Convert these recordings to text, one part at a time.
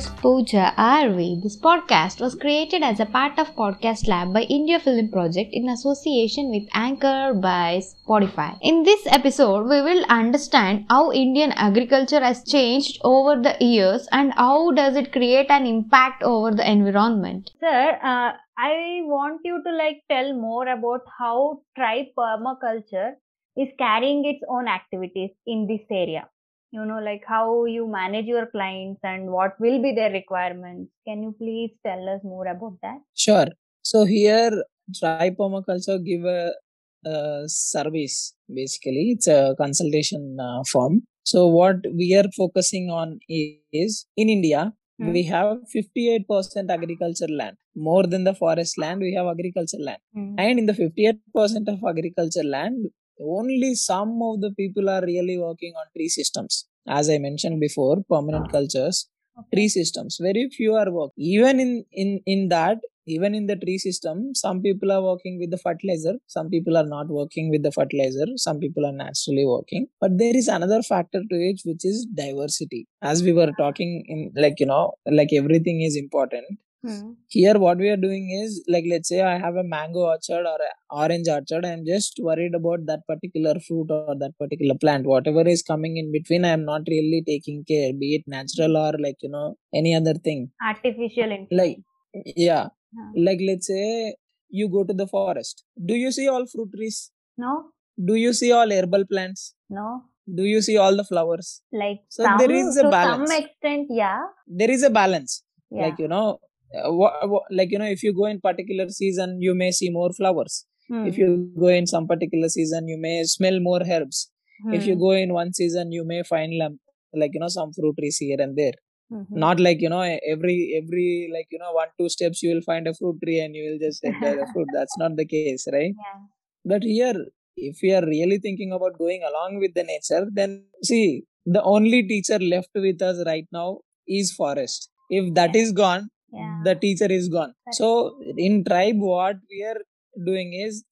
host Pooja RV. This podcast was created as a part of Podcast Lab by India Film Project in association with Anchor by Spotify. In this episode, we will understand how Indian agriculture has changed over the years and how does it create an impact over the environment. Sir, uh, I want you to like tell more about how tribe permaculture is carrying its own activities in this area. You know, like how you manage your clients and what will be their requirements. Can you please tell us more about that? Sure. So here, Tribe Permaculture give a, a service. Basically, it's a consultation uh, firm. So what we are focusing on is in India, Hmm. we have 58% agriculture land. More than the forest land, we have agriculture land. Hmm. And in the 58% of agriculture land, only some of the people are really working on tree systems. As I mentioned before, permanent ah. cultures, tree systems. Very few are working. Even in, in, in that, even in the tree system, some people are working with the fertilizer, some people are not working with the fertilizer, some people are naturally working. But there is another factor to it, which is diversity. As we were talking in like, you know, like everything is important Hmm. here what we are doing is like let's say i have a mango orchard or a orange orchard i'm just worried about that particular fruit or that particular plant whatever is coming in between i am not really taking care be it natural or like you know any other thing Artificial influence. like yeah Huh. like let's say you go to the forest do you see all fruit trees No, do you see all herbal plants no. do you see all the flowers Like So some, there is a to balance. some extent, yeah. there is a balance Yeah. like you know uh, wha- wha- like you know if you go in particular season you may see more flowers Hmm. if you go in some particular season you may smell more herbs if you Hmm. go in one season you may find like you know some fruit trees here and there Mhm. not like you know every every like you know one two steps you will find a fruit tree and you will just enjoy the fruit that's not the case right Yeah. but here if we are really thinking about going along with the nature then see the only teacher left with us right now is forest if that is gone Yeah. the teacher is gone Correct. so in tribe what we are doing is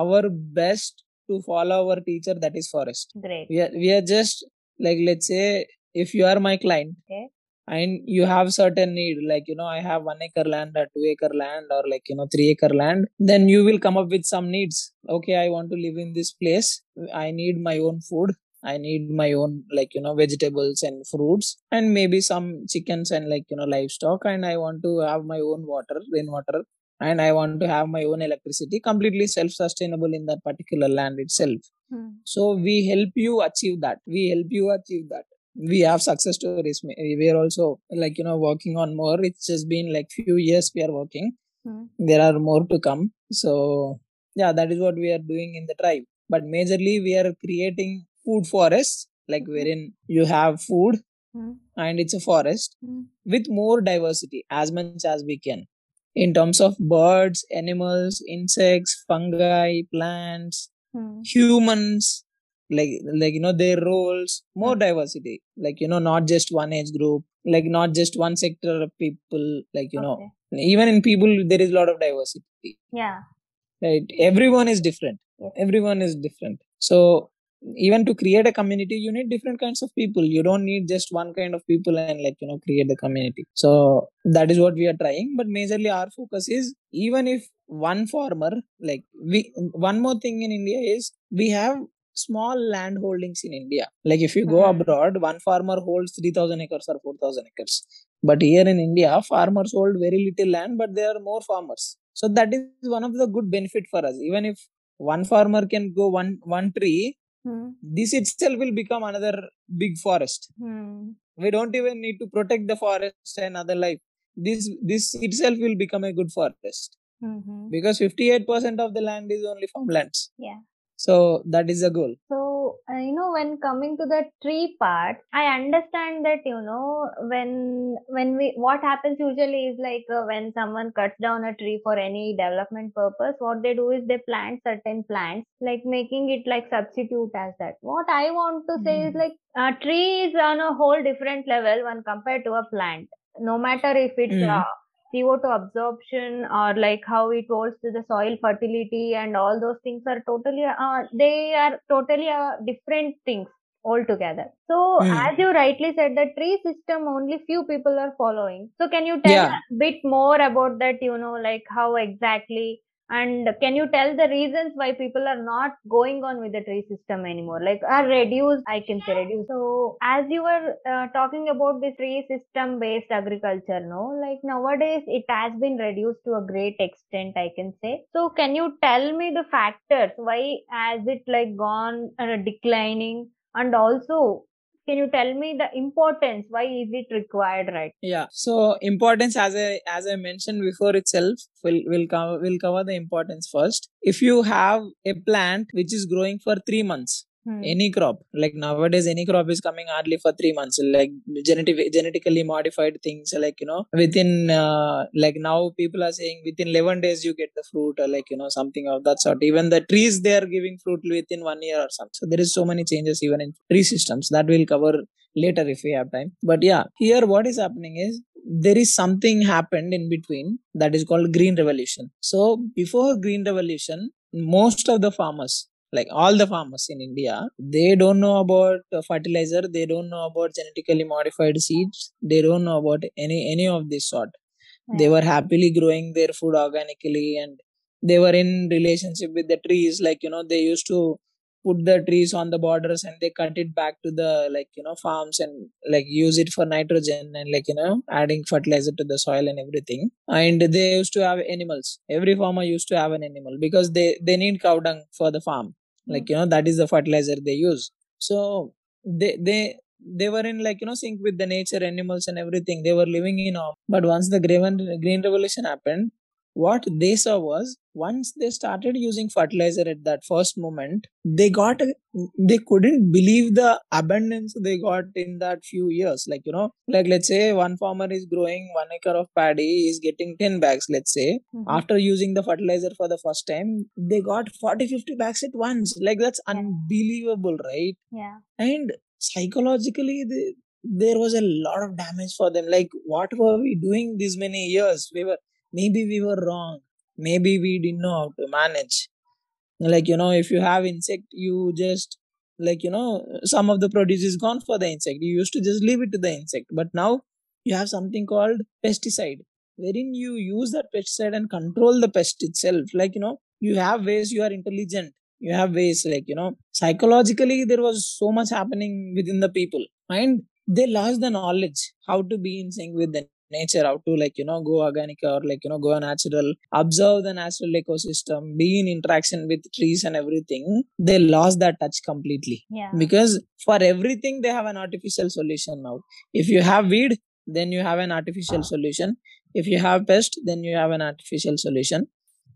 our best to follow our teacher that is forest Great. we are, we are just like let's say if you are my client Okay. and you have certain need like you know i have one acre land or two acre land or like you know three acre land then you will come up with some needs okay i want to live in this place i need my own food i need my own like you know vegetables and fruits and maybe some chickens and like you know livestock. And i want to have my own water rainwater. And i want to have my own electricity completely self sustainable in that particular land itself. Hmm. so we help you achieve that. We help you achieve that. We have success stories. We are also like you know working on more. It's just been like few years we are working. Hmm. there are more to come. So yeah that is what we are doing in the tribe. But majorly we are creating food forests like wherein you have food Hmm. and it's a forest Hmm. with more diversity as much as we can in terms of birds animals insects fungi plants Hmm. humans like like you know their roles more diversity. Like you know not just one age group like not just one sector of people like you know even in people there is a lot of diversity. Yeah. right? Everyone is different. Everyone is different. So even to create a community you need different kinds of people. You don't need just one kind of people and like you know create the community. So that is what we are trying but majorly our focus is even if one farmer like we one more thing in india is we have small land holdings in india. Like if you go Hmm. abroad one farmer holds 3000 acres or 4000 acres. But here in india farmers hold very little land but there are more farmers. So that is one of the good benefit for us. Even if one farmer can go one one tree Hmm. this itself will become another big forest Hmm. we don't even need to protect the forest and other life this this itself will become a good forest Mhm. because 58% of the land is only farmlands Yeah. so that is the goal So, uh, you know, when coming to the tree part, I understand that, you know, when, when we, what happens usually is like uh, when someone cuts down a tree for any development purpose, what they do is they plant certain plants, like making it like substitute as that. What I want to say is Mhm. like, a tree is on a whole different level when compared to a plant. No matter if it's Mhm. uh, CO2 absorption or like how it holds to the soil fertility and all those things are totally uh, they are totally uh, different things altogether so Hmm. as you rightly said the tree system only few people are following so can you tell Yeah. a bit more about that you know like how exactly and can you tell the reasons why people are not going on with the tree system anymore? Like are reduced i can say reduced. So as you were uh, talking about this tree system based agriculture no? Like nowadays it has been reduced to a great extent i can say. So can you tell me the factors why has it like gone uh, declining? And also can you tell me the importance? Why is it required right? Yeah so importance as i as i mentioned before itself will will cover will cover the importance first. If you have a plant which is growing for 3 months Hmm. any crop. Like nowadays any crop is coming hardly for 3 months. Like genetic genetically modified things like you know within uh, like now people are saying within 11 days you get the fruit or like you know something of that sort. Even the trees they are giving fruit within one year or something. So there is so many changes even in tree systems. That will cover later if we have time. But yeah here what is happening is there is something happened in between that is called green revolution. So before green revolution most of the farmers like all the farmers in india they don't know about fertilizer they don't know about genetically modified seeds they don't know about any any of this sort. They hmm. were happily growing their food organically and they were in relationship with the trees. Like you know they used to put the trees on the borders and they cut it back to the like you know farms and like use it for nitrogen and like you know adding fertilizer to the soil and everything. And they used to have animals. Every farmer used to have an animal because they they need cow dung for the farm like hmm. you know that is the fertilizer they use so they they they were in like you know sync with the nature animals and everything they were living in awe. but once the green green revolution happened what they saw was once they started using fertilizer at that first moment they got they couldn't believe the abundance they got in that few years. Like you know like let's say one farmer is growing one acre of paddy is getting 10 bags let's say. Mhm. after using the fertilizer for the first time they got 40 50 bags at once. Like that's Yeah. unbelievable right? Yeah. And psychologically the, there was a lot of damage for them. Like what were we doing these many years? We were maybe we were wrong. Maybe we didn't know how to manage. Like you know if you have insect you just like you know some of the produce is gone for the insect. You used to just leave it to the insect. But now you have something called pesticide wherein you use that pesticide and control the pest itself. Like you know you have ways you are intelligent. You have ways like you know psychologically there was so much happening within the people. And they lost the knowledge how to be in sync with the nature how to like you know go organic or like you know go natural observe the natural ecosystem be in interaction with trees and everything they lost that touch completely. Yeah. Because for everything they have an artificial solution now. If you have weed then you have an artificial solution. If you have pest then you have an artificial solution.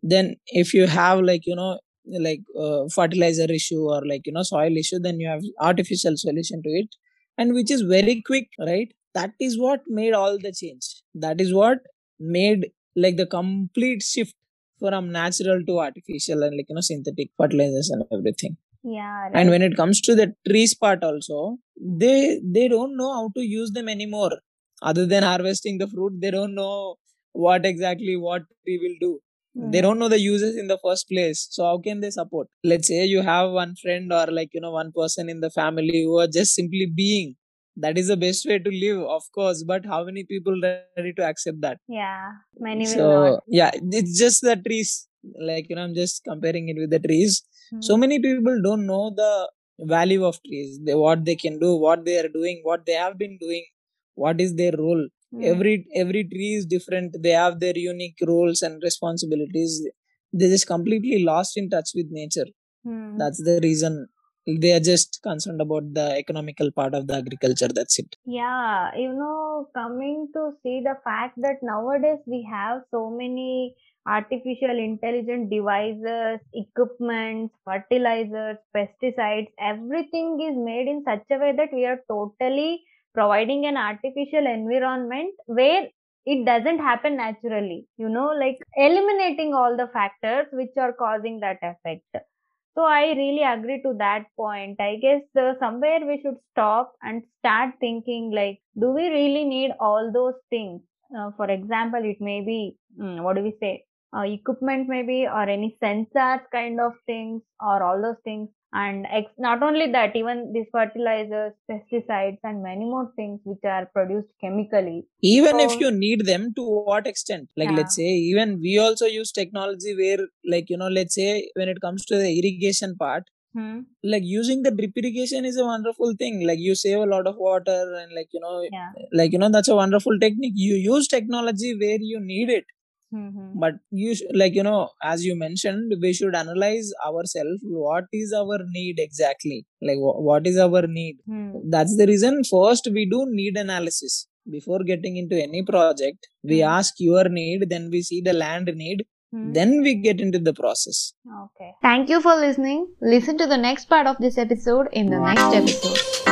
Then if you have like you know like uh, fertilizer issue or like you know soil issue then you have artificial solution to it and which is very quick right that is what made all the change. That is what made like the complete shift from natural to artificial and like you know synthetic fertilizers and everything. Yeah and when it comes to the trees part also they they don't know how to use them anymore. Other than harvesting the fruit they don't know what exactly what tree will do. They Mhm. don't know the uses in the first place. So how can they support? Let's say you have one friend or like you know one person in the family who are just simply being that is the best way to live of course but how many people ready to accept that yeah many will so not yeah it's just the trees like you know i'm just comparing it with the trees so Hmm. many people don't know the value of trees they, what they can do what they are doing what they have been doing what is their role Hmm. every every tree is different they have their unique roles and responsibilities they just completely lost in touch with nature Hmm. that's the reason they are just concerned about the economical part of the agriculture that's it Yeah, you know, coming to see the fact that nowadays we have so many artificial intelligent devices, equipment, fertilizers, pesticides, everything is made in such a way that we are totally providing an artificial environment where it doesn't happen naturally, you know, like eliminating all the factors which are causing that effect. So I really agree to that point. I guess uh, somewhere we should stop and start thinking like, do we really need all those things? Uh, for example, it may be, mm, what do we say? Uh, equipment maybe or any sensors kind of things or all those things and ex- not only that even these fertilizers pesticides and many more things which are produced chemically. Even if you need them to what extent? Like Yeah. let's say even we also use technology where like you know let's say when it comes to the irrigation part hmm. like using the drip irrigation is a wonderful thing. Like you save a lot of water and like you know yeah. like you know that's a wonderful technique. You use technology where you need it hmm but you sh- like you know as you mentioned we should analyze ourselves what is our need exactly like wh- what is our need hmm. that's the reason first we do need analysis before getting into any project we Hmm. ask your need then we see the land need Hmm. then we get into the process okay Thank you for listening. Listen to the next part of this episode in the next episode.